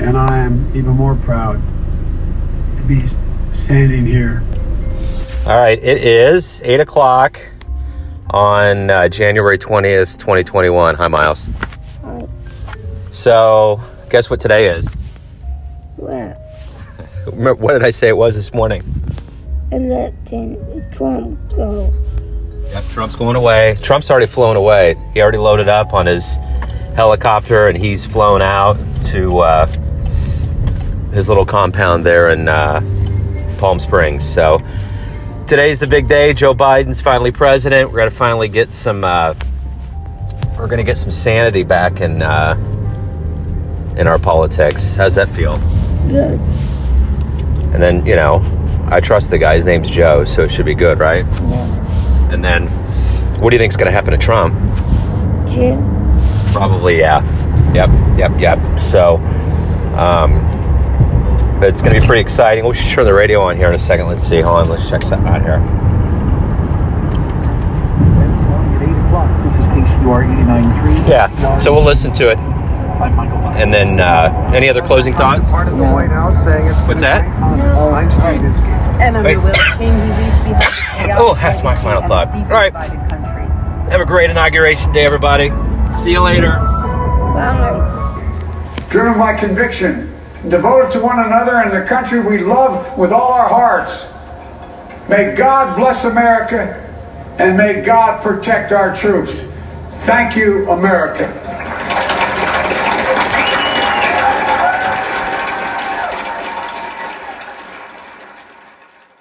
and I am even more proud to be standing here. All right, it is 8 o'clock on uh, January 20th, 2021. Hi, Miles. Hi. So, guess what today is? Well, Remember- What did I say it was this morning? letting Trump go. Yep, Trump's going away. Trump's already flown away. He already loaded up on his helicopter and he's flown out to uh, his little compound there in uh, Palm Springs. So today's the big day. Joe Biden's finally president. We're gonna finally get some. Uh, we're gonna get some sanity back in uh, in our politics. How's that feel? Good. And then you know, I trust the guy. His name's Joe, so it should be good, right? Yeah. And then, what do you think's gonna happen to Trump? Jim. Probably, yeah. Yep, yep, yep. So, um, it's going to be pretty exciting. We should turn the radio on here in a second. Let's see. Hold on. Let's check something out here. At 8 o'clock, this is KCUR 89.3. Yeah. So we'll listen to it. I'm Michael And then, uh, any other closing thoughts? Part of the White House saying it's What's that? No. I'm Steve Inskeep. And Wait. under Noel King, he leaves behind chaos Oh, that's my final thought. All right. Have a great inauguration day, everybody. See you later. Bye. Driven by conviction, devoted to one another and the country we love with all our hearts. May God bless America and may God protect our troops. Thank you, America.